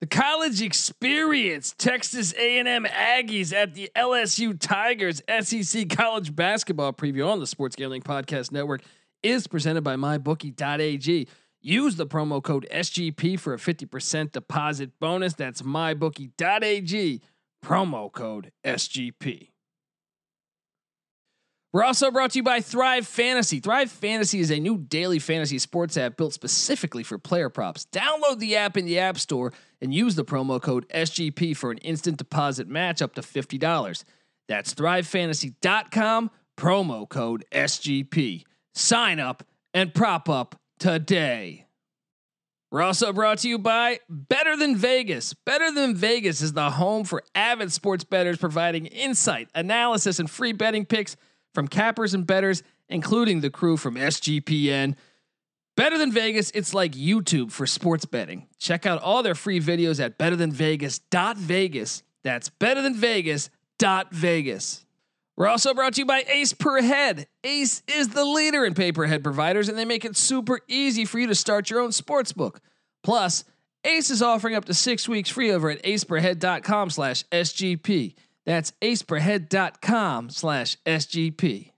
The college experience, Texas A&M Aggies at the LSU Tigers SEC college basketball preview on the Sports Gambling Podcast Network is presented by mybookie.ag. Use the promo code SGP for a 50% deposit bonus. That's mybookie.ag, promo code SGP. We're also brought to you by Thrive Fantasy. Thrive Fantasy is a new daily fantasy sports app built specifically for player props. Download the app in the App Store and use the promo code SGP for an instant deposit match up to $50. That's thrivefantasy.com, promo code SGP. Sign up and prop up today. We're also brought to you by Better Than Vegas. Better Than Vegas is the home for avid sports bettors providing insight, analysis, and free betting picks from cappers and betters, including the crew from SGPN. Better than Vegas, it's like YouTube for sports betting. Check out all their free videos at betterthanvegas.vegas. That's betterthanvegas.vegas. We're also brought to you by Ace Per Head. Ace is the leader in per head providers, and they make it super easy for you to start your own sports book. Plus, Ace is offering up to six weeks free over at aceperhead.com slash SGP. That's aceperhead.com slash SGP.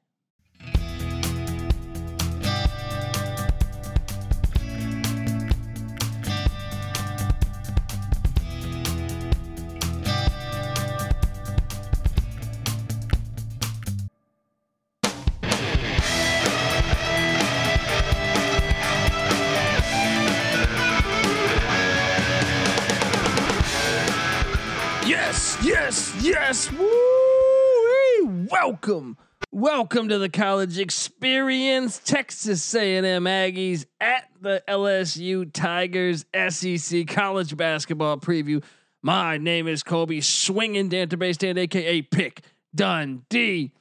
Welcome. Welcome to the college experience. Texas A&M Aggies at the LSU Tigers SEC college basketball preview. My name is Colby Swinging Dantabase Stand, aka Pick Dundee.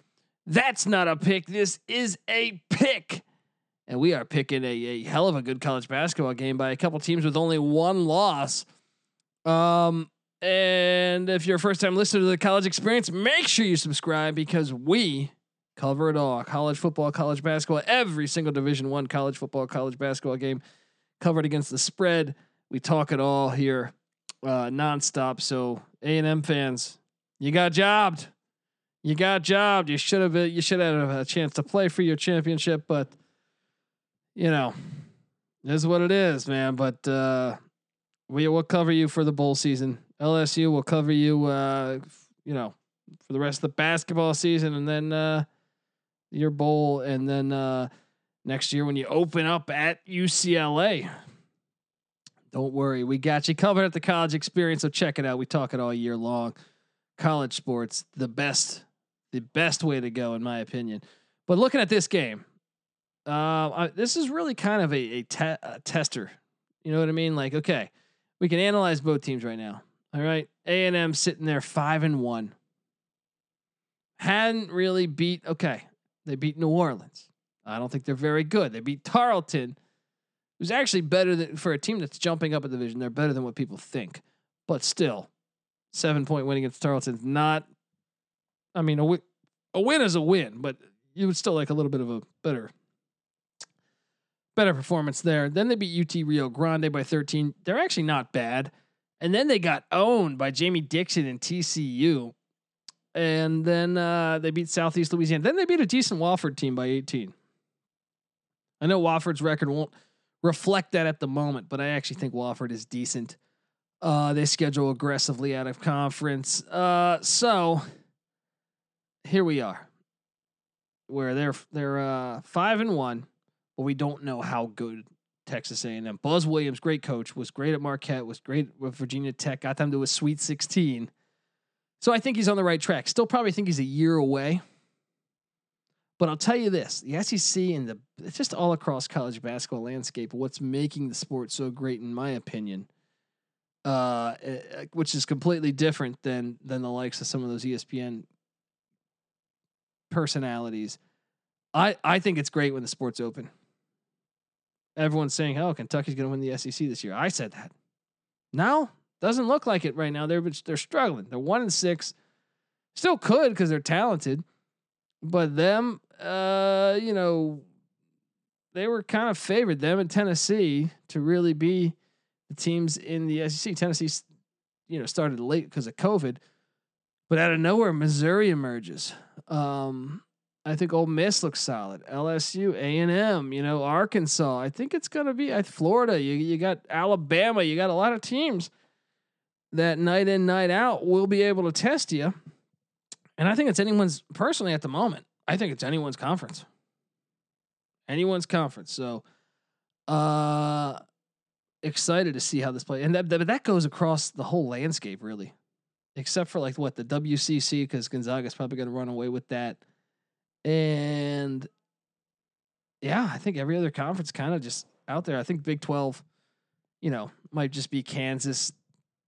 That's not a pick. This is a pick. And we are picking a, a hell of a good college basketball game by a couple teams with only one loss. Um, and if you're a first time listener to the college experience, make sure you subscribe because we cover it all. College football, college basketball, every single division one college football, college basketball game covered against the spread. We talk it all here uh nonstop. So A&M fans, you got jobbed. You got jobbed. You should have you should have a chance to play for your championship, but you know, is what it is, man. But uh we will cover you for the bowl season. LSU will cover you, uh, you know, for the rest of the basketball season, and then uh, your bowl, and then uh, next year when you open up at UCLA. Don't worry, we got you covered at the college experience. So check it out. We talk it all year long. College sports, the best, the best way to go, in my opinion. But looking at this game, uh, I, this is really kind of a, a, te- a tester. You know what I mean? Like, okay, we can analyze both teams right now. All right, A and M sitting there five and one. Hadn't really beat. Okay, they beat New Orleans. I don't think they're very good. They beat Tarleton, who's actually better than for a team that's jumping up a division. They're better than what people think, but still, seven point win against Tarleton's not. I mean, a a win is a win, but you would still like a little bit of a better better performance there. Then they beat UT Rio Grande by 13. They're actually not bad. And then they got owned by Jamie Dixon and TCU. And then uh, they beat Southeast Louisiana. Then they beat a decent Wofford team by 18. I know Wofford's record won't reflect that at the moment, but I actually think Wofford is decent. Uh, they schedule aggressively out of conference. Uh, so here we are, where they're they're uh, five and one, but we don't know how good Texas A&M. Buzz Williams, great coach, was great at Marquette, was great with Virginia Tech, got them to a Sweet 16. So I think he's on the right track. Still probably think he's a year away. But I'll tell you this, the SEC and the just all across college basketball landscape, what's making the sport so great in my opinion, uh, which is completely different than than the likes of some of those ESPN personalities. I I think it's great when the sport's open everyone's saying, "Oh, Kentucky's going to win the SEC this year." I said that. Now doesn't look like it right now. They're they're struggling. They're one and six. Still could because they're talented, but them, uh, you know, they were kind of favored them and Tennessee to really be the teams in the SEC. Tennessee's you know started late because of COVID. But out of nowhere, Missouri emerges. Um, I think Ole Miss looks solid. LSU, A and M, you know, Arkansas. I think it's gonna be Florida. You you got Alabama. You got a lot of teams that night in night out will be able to test you. And I think it's anyone's personally at the moment. I think it's anyone's conference. Anyone's conference. So, uh, excited to see how this plays, and that that, that goes across the whole landscape, really, except for like what the WCC because Gonzaga's probably to run away with that, and yeah, I think every other conference kind of just out there. I think Big Twelve, you know, might just be Kansas,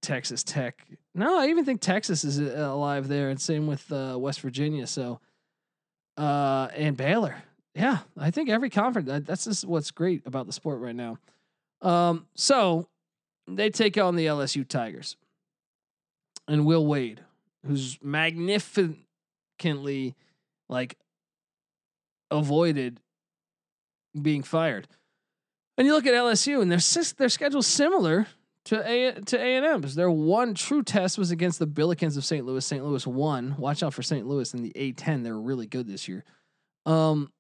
Texas Tech. No, I even think Texas is uh, alive there, and same with uh, West Virginia. So, uh, and Baylor. Yeah, I think every conference. That's just what's great about the sport right now. Um, so they take on the LSU Tigers, and Will Wade, who's magnificently like avoided being fired. And you look at LSU, and their their schedule's similar to A to A and M's. Their one true test was against the Billikens of St. Louis. St. Louis won. Watch out for St. Louis in the A10. They're really good this year. Um,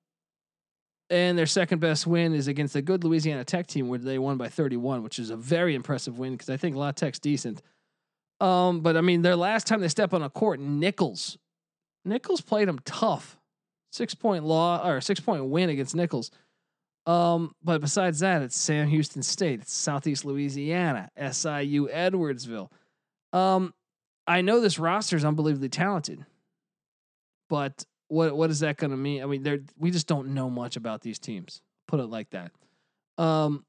and their second best win is against a good Louisiana Tech team where they won by 31, which is a very impressive win because I think La Tech's decent. Um, but I mean, their last time they step on a court, Nicholls, Nicholls played them tough. Six point law or six point win against Nicholls. Um, but besides that, it's Sam Houston State, it's Southeast Louisiana, SIU Edwardsville. Um, I know this roster is unbelievably talented, but what what is that going to mean? I mean, they we just don't know much about these teams. Put it like that. Um,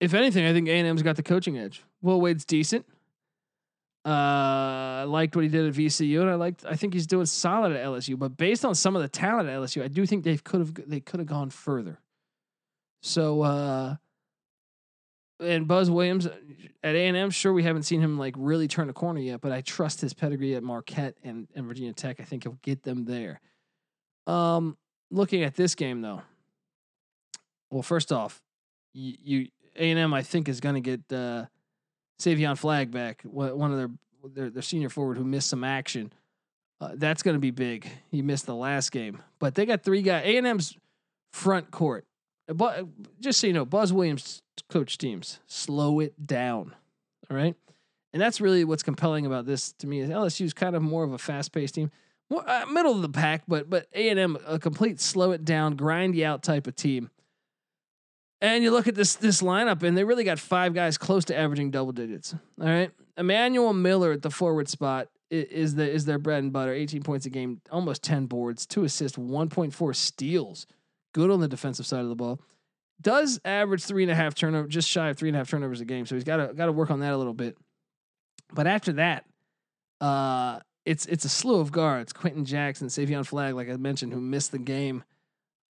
if anything, I think A and M's got the coaching edge. Will Wade's decent. Uh, I liked what he did at VCU, and I liked. I think he's doing solid at LSU. But based on some of the talent at LSU, I do think they could have they could have gone further. So, uh, and Buzz Williams uh, at A and M, sure we haven't seen him like really turn a corner yet, but I trust his pedigree at Marquette and, and Virginia Tech. I think he'll get them there. Um, looking at this game though, well, first off, you A and M I think is going to get uh, Savion Flagg back, one of their their, their senior forward who missed some action. Uh, that's going to be big. He missed the last game, but they got three guys. A and M's front court. But just so you know, Buzz Williams coach teams slow it down. All right, and that's really what's compelling about this to me. Is LSU is kind of more of a fast paced team, more uh, middle of the pack, but but A and M a complete slow it down, grind you out type of team. And you look at this this lineup, and they really got five guys close to averaging double digits. All right, Emmanuel Miller at the forward spot is the is their bread and butter. 18 points a game, almost 10 boards, two assists, 1.4 steals. Good on the defensive side of the ball. Does average three and a half turnover, just shy of three and a half turnovers a game. So he's got to got to work on that a little bit. But after that, uh, it's it's a slew of guards: Quenton Jackson, Savion Flagg, like I mentioned, who missed the game.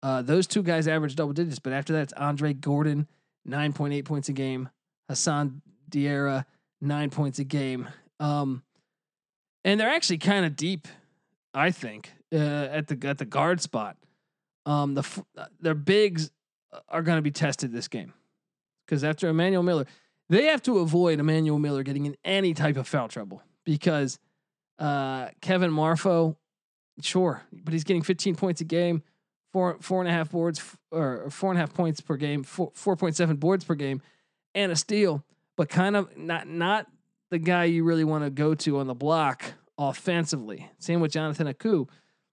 Uh, those two guys average double digits, but after that, it's Andre Gordon, 9.8 points a game. Hassan Diarra, nine points a game. Um, and they're actually kind of deep, I think, uh, at the at the guard spot. Um, the uh, their bigs are going to be tested this game because after Emmanuel Miller, they have to avoid Emmanuel Miller getting in any type of foul trouble because uh, Kevin Marfo, sure, but he's getting 15 points a game four four and a half boards or four and a half points per game, four four point seven boards per game, and a steal, but kind of not not the guy you really want to go to on the block offensively. Same with Jonathan Aku.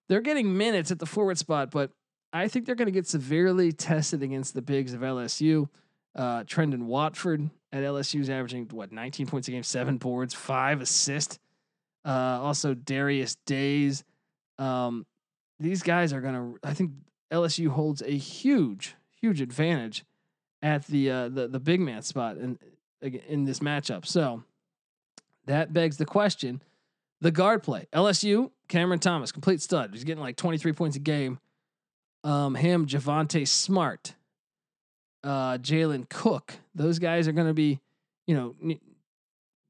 They're getting minutes at the forward spot, but I think they're going to get severely tested against the bigs of LSU. Uh, Trendon Watford at LSU is averaging what 19 points a game, seven boards, five assists. Uh, also Darius Days. Um, these guys are going to. I think LSU holds a huge, huge advantage at the uh, the the big man spot in in this matchup. So that begs the question: the guard play. LSU Cameron Thomas, complete stud. He's getting like 23 points a game. Um, him, Javonte Smart, uh, Jalen Cook. Those guys are going to be, you know,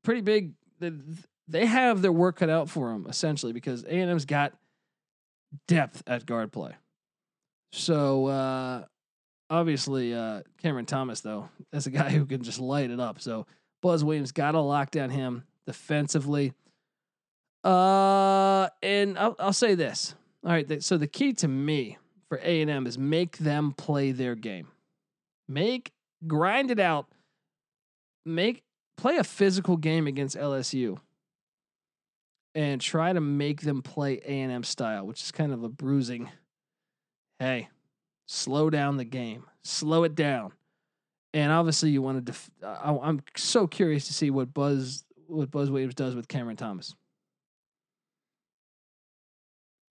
pretty big. They have their work cut out for them essentially because A and M's got depth at guard play. So uh, obviously, uh, Cameron Thomas, though, that's a guy who can just light it up. So Buzz Williams got to lock down him defensively. Uh, and I'll, I'll say this. All right. So the key to me for A and M is make them play their game. Make grind it out. Make play a physical game against LSU. And try to make them play A and M style, which is kind of a bruising. Hey, slow down the game. Slow it down. And obviously, you want to. Def- I, I'm so curious to see what Buzz what Buzz Williams does with Cameron Thomas.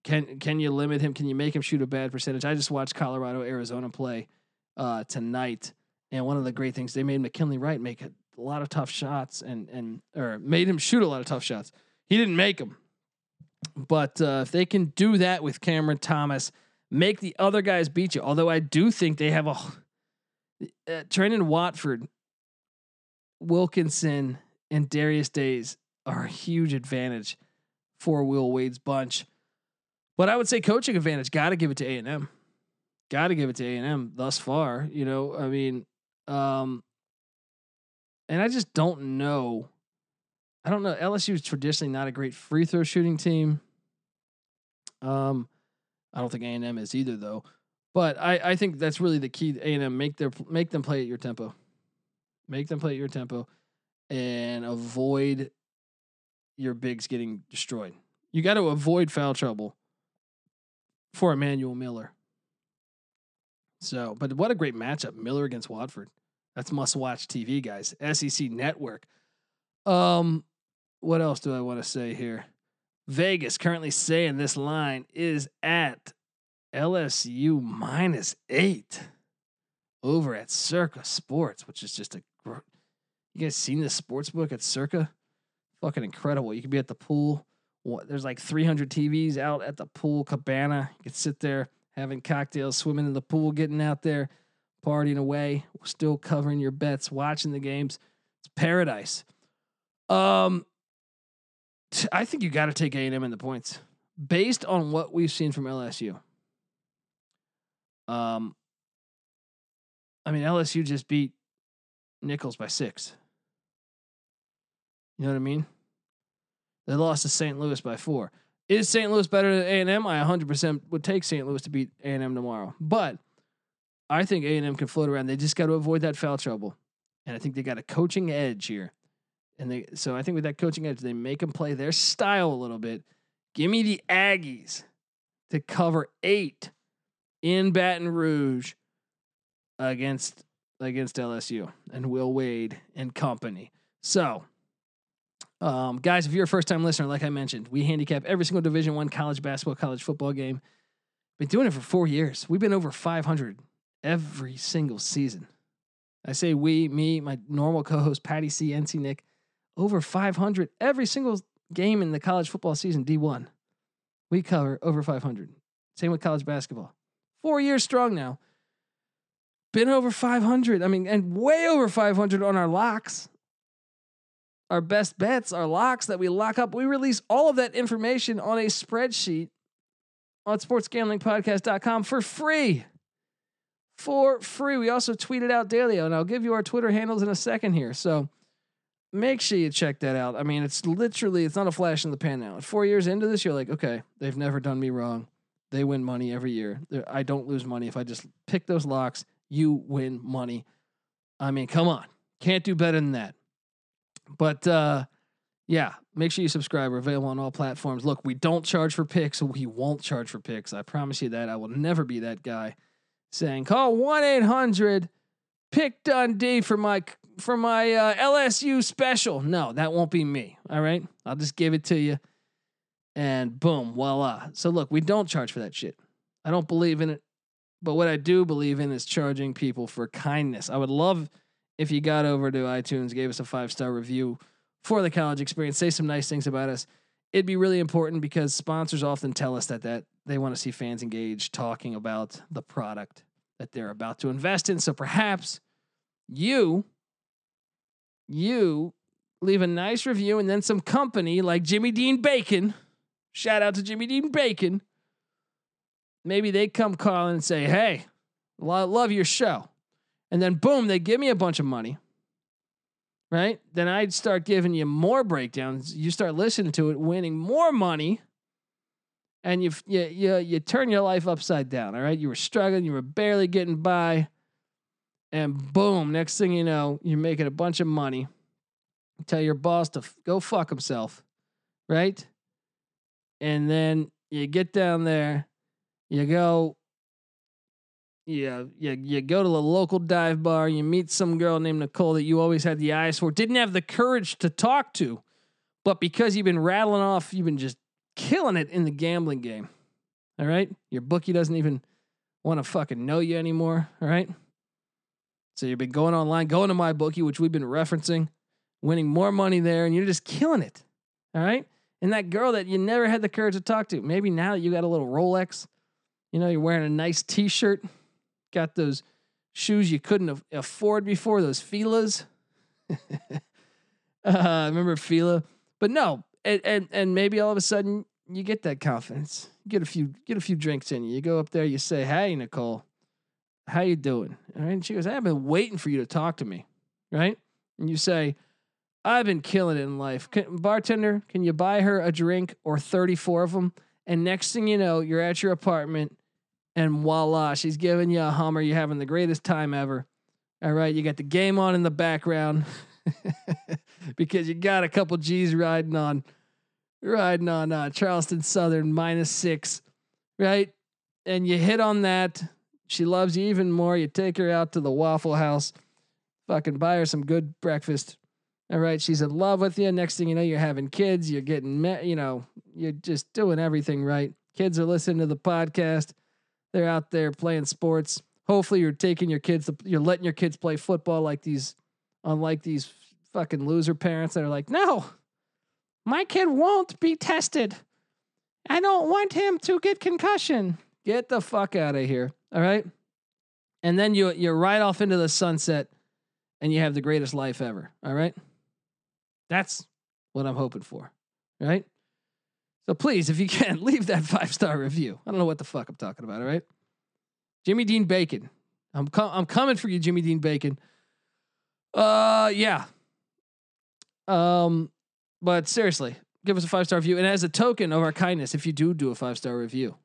Can can you limit him? Can you make him shoot a bad percentage? I just watched Colorado Arizona play uh, tonight, and one of the great things they made McKinley Wright make a lot of tough shots and and or made him shoot a lot of tough shots. He didn't make them, but uh, if they can do that with Cameron Thomas, make the other guys beat you. Although I do think they have a uh, Trendon Watford, Wilkinson, and Darius Days are a huge advantage for Will Wade's bunch. But I would say coaching advantage. Got to give it to A and M. Got to give it to A and M thus far. You know, I mean, um, and I just don't know. I don't know. LSU is traditionally not a great free throw shooting team. Um, I don't think A and M is either, though. But I, I think that's really the key. A and M make their make them play at your tempo, make them play at your tempo, and avoid your bigs getting destroyed. You got to avoid foul trouble for Emmanuel Miller. So, but what a great matchup. Miller against Watford. That's must watch TV, guys. SEC Network. Um, what else do I want to say here? Vegas currently saying this line is at LSU minus eight over at Circa Sports, which is just a. You guys seen this sports book at Circa? Fucking incredible. You can be at the pool what, there's like 300 TVs out at the pool cabana. You can sit there having cocktails, swimming in the pool, getting out there, partying away, still covering your bets, watching the games. It's paradise. Um, I think you got to take A&M in the points based on what we've seen from LSU. Um, I mean, LSU just beat Nicholls by six. You know what I mean? They lost to St. Louis by four. Is St. Louis better than A and M? I 100% would take St. Louis to beat A and M tomorrow. But I think A and M can float around. They just got to avoid that foul trouble, and I think they got a coaching edge here. And they so I think with that coaching edge, they make them play their style a little bit. Give me the Aggies to cover eight in Baton Rouge against against LSU and Will Wade and company. So um, guys, if you're a first time listener, like I mentioned, we handicap every single Division One college basketball, college football game. Been doing it for four years. We've been over 500 every single season. I say we, me, my normal co-host Patty C, NC Nick, over 500 every single game in the college football season D1. We cover over 500. Same with college basketball. Four years strong now. Been over 500. I mean, and way over 500 on our locks our best bets, our locks that we lock up. We release all of that information on a spreadsheet on sportsgamblingpodcast.com for free. For free. We also tweet it out daily, and I'll give you our Twitter handles in a second here. So make sure you check that out. I mean, it's literally, it's not a flash in the pan now. Four years into this, you're like, okay, they've never done me wrong. They win money every year. I don't lose money if I just pick those locks. You win money. I mean, come on. Can't do better than that. But uh, yeah, make sure you subscribe. We're available on all platforms. Look, we don't charge for picks. We won't charge for picks. I promise you that. I will never be that guy saying call one eight hundred pick Dundee for my for my uh, LSU special. No, that won't be me. All right, I'll just give it to you, and boom, voila. So look, we don't charge for that shit. I don't believe in it, but what I do believe in is charging people for kindness. I would love if you got over to iTunes, gave us a five star review for the college experience, say some nice things about us. It'd be really important because sponsors often tell us that that they want to see fans engaged talking about the product that they're about to invest in. So perhaps you you leave a nice review and then some company like Jimmy Dean Bacon, shout out to Jimmy Dean Bacon. Maybe they come calling and say, "Hey, love your show." and then boom, they give me a bunch of money. right? Then I'd start giving you more breakdowns. You start listening to it, winning more money, and you you you you turn your life upside down. All right, you were struggling, you were barely getting by, and boom, next thing you know, you're making a bunch of money. Tell your boss to f- go fuck himself, right? And then you get down there, you go you, you, you go to the local dive bar, you meet some girl named Nicole that you always had the eyes for, didn't have the courage to talk to, but because you've been rattling off, you've been just killing it in the gambling game. All right? Your bookie doesn't even want to fucking know you anymore. All right? So you've been going online, going to my bookie, which we've been referencing, winning more money there, and you're just killing it. All right? And that girl that you never had the courage to talk to, maybe now you got a little Rolex, you know, you're wearing a nice t shirt got those shoes you couldn't afford before, those Fila's. uh, remember Fila? But no, and, and and maybe all of a sudden you get that confidence. get a few get a few drinks in you. You go up there, you say, "Hey, Nicole, how you doing?" All right, and she goes, "I've been waiting for you to talk to me." Right, and you say, "I've been killing it in life." Can, bartender, can you buy her a drink or thirty four of them? And next thing you know, you're at your apartment and voila, she's giving you a Hummer. You're having the greatest time ever. All right, you got the game on in the background because you got a couple G's riding on, riding on uh, Charleston Southern minus six, right? And you hit on that. She loves you even more. You take her out to the Waffle House, fucking buy her some good breakfast. All right, she's in love with you. Next thing you know, you're having kids. You're getting, met, you know, you're just doing everything right. Kids are listening to the podcast. They're out there playing sports. Hopefully, you're taking your kids. To, you're letting your kids play football like these, unlike these fucking loser parents that are like, no, my kid won't be tested. I don't want him to get concussion. Get the fuck out of here. All right. And then you you ride off into the sunset and you have the greatest life ever. All right. That's what I'm hoping for. Right. So please, if you can, leave that five star review. I don't know what the fuck I'm talking about. All right, Jimmy Dean Bacon. I'm com- I'm coming for you, Jimmy Dean Bacon. Uh, yeah. Um, but seriously, give us a five star review, and as a token of our kindness, if you do do a five star review,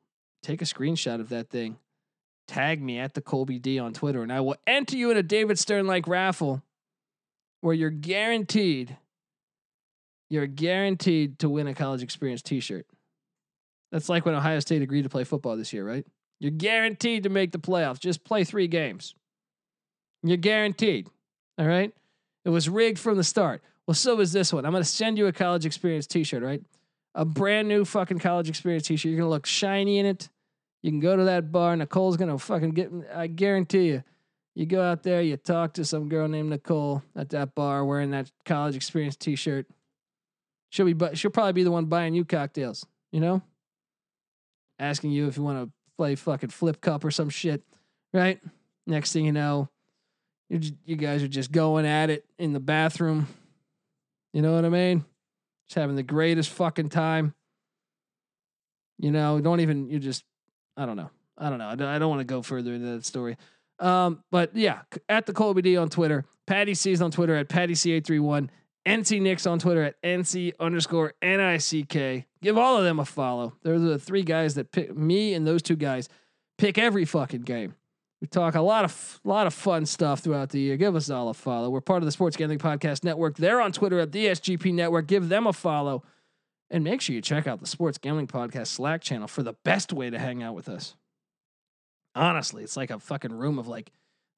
take a screenshot of that thing, tag me at the Colby D on Twitter, and I will enter you in a David Stern like raffle, where you're guaranteed you're guaranteed to win a college experience t-shirt. That's like when Ohio State agreed to play football this year, right? You're guaranteed to make the playoffs. Just play 3 games. You're guaranteed. All right? It was rigged from the start. Well, so is this one. I'm going to send you a college experience t-shirt, right? A brand new fucking college experience t-shirt. You're going to look shiny in it. You can go to that bar. Nicole's to fucking get I guarantee you. You go out there, you talk to some girl named Nicole at that bar wearing that college experience t-shirt. She'll be, she'll probably be the one buying you cocktails, you know, asking you if you want to play fucking flip cup or some shit, right? Next thing you know, you you guys are just going at it in the bathroom. You know what I mean? Just having the greatest fucking time. You know, don't even you just I don't know. I don't know. I don't, want to go further into that story. Um, but yeah, at the Colby D on Twitter, Patty C's on Twitter at Patty C831. NC Nicks on Twitter at NC underscore NICK. Give all of them a follow. They're the three guys that pick me and those two guys pick every fucking game. We talk a lot of lot of fun stuff throughout the year. Give us all a follow. We're part of the Sports Gambling Podcast Network. They're on Twitter at the SGP Network. Give them a follow. And make sure you check out the Sports Gambling Podcast Slack channel for the best way to hang out with us. Honestly, it's like a fucking room of like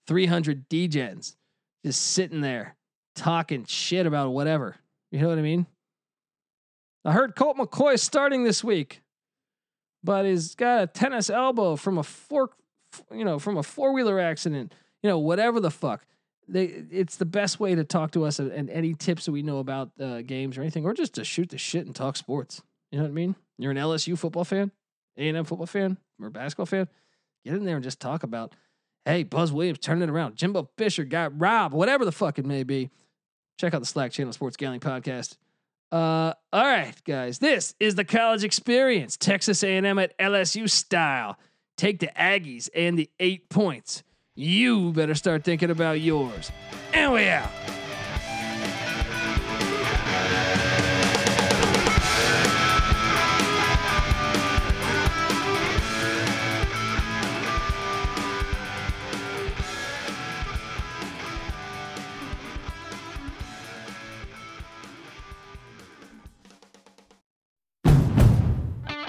300 DGens just sitting there talking shit about whatever. You know what I mean? I heard Colt McCoy starting this week, but he's got a tennis elbow from a fork, you know, from a four wheeler accident. You know, whatever the fuck. They, it's the best way to talk to us and any tips that we know about uh, games or anything, or just to shoot the shit and talk sports. You know what I mean? You're an LSU football fan, A and M football fan, or basketball fan. Get in there and just talk about, hey, Buzz Williams turned it around. Jimbo Fisher got robbed, whatever the fuck it may be. Check out the Slack channel, Sports Gambling Podcast. Uh, all right, guys. This is the college experience. Texas A&M at LSU style. Take the Aggies and the eight points. You better start thinking about yours. And we out.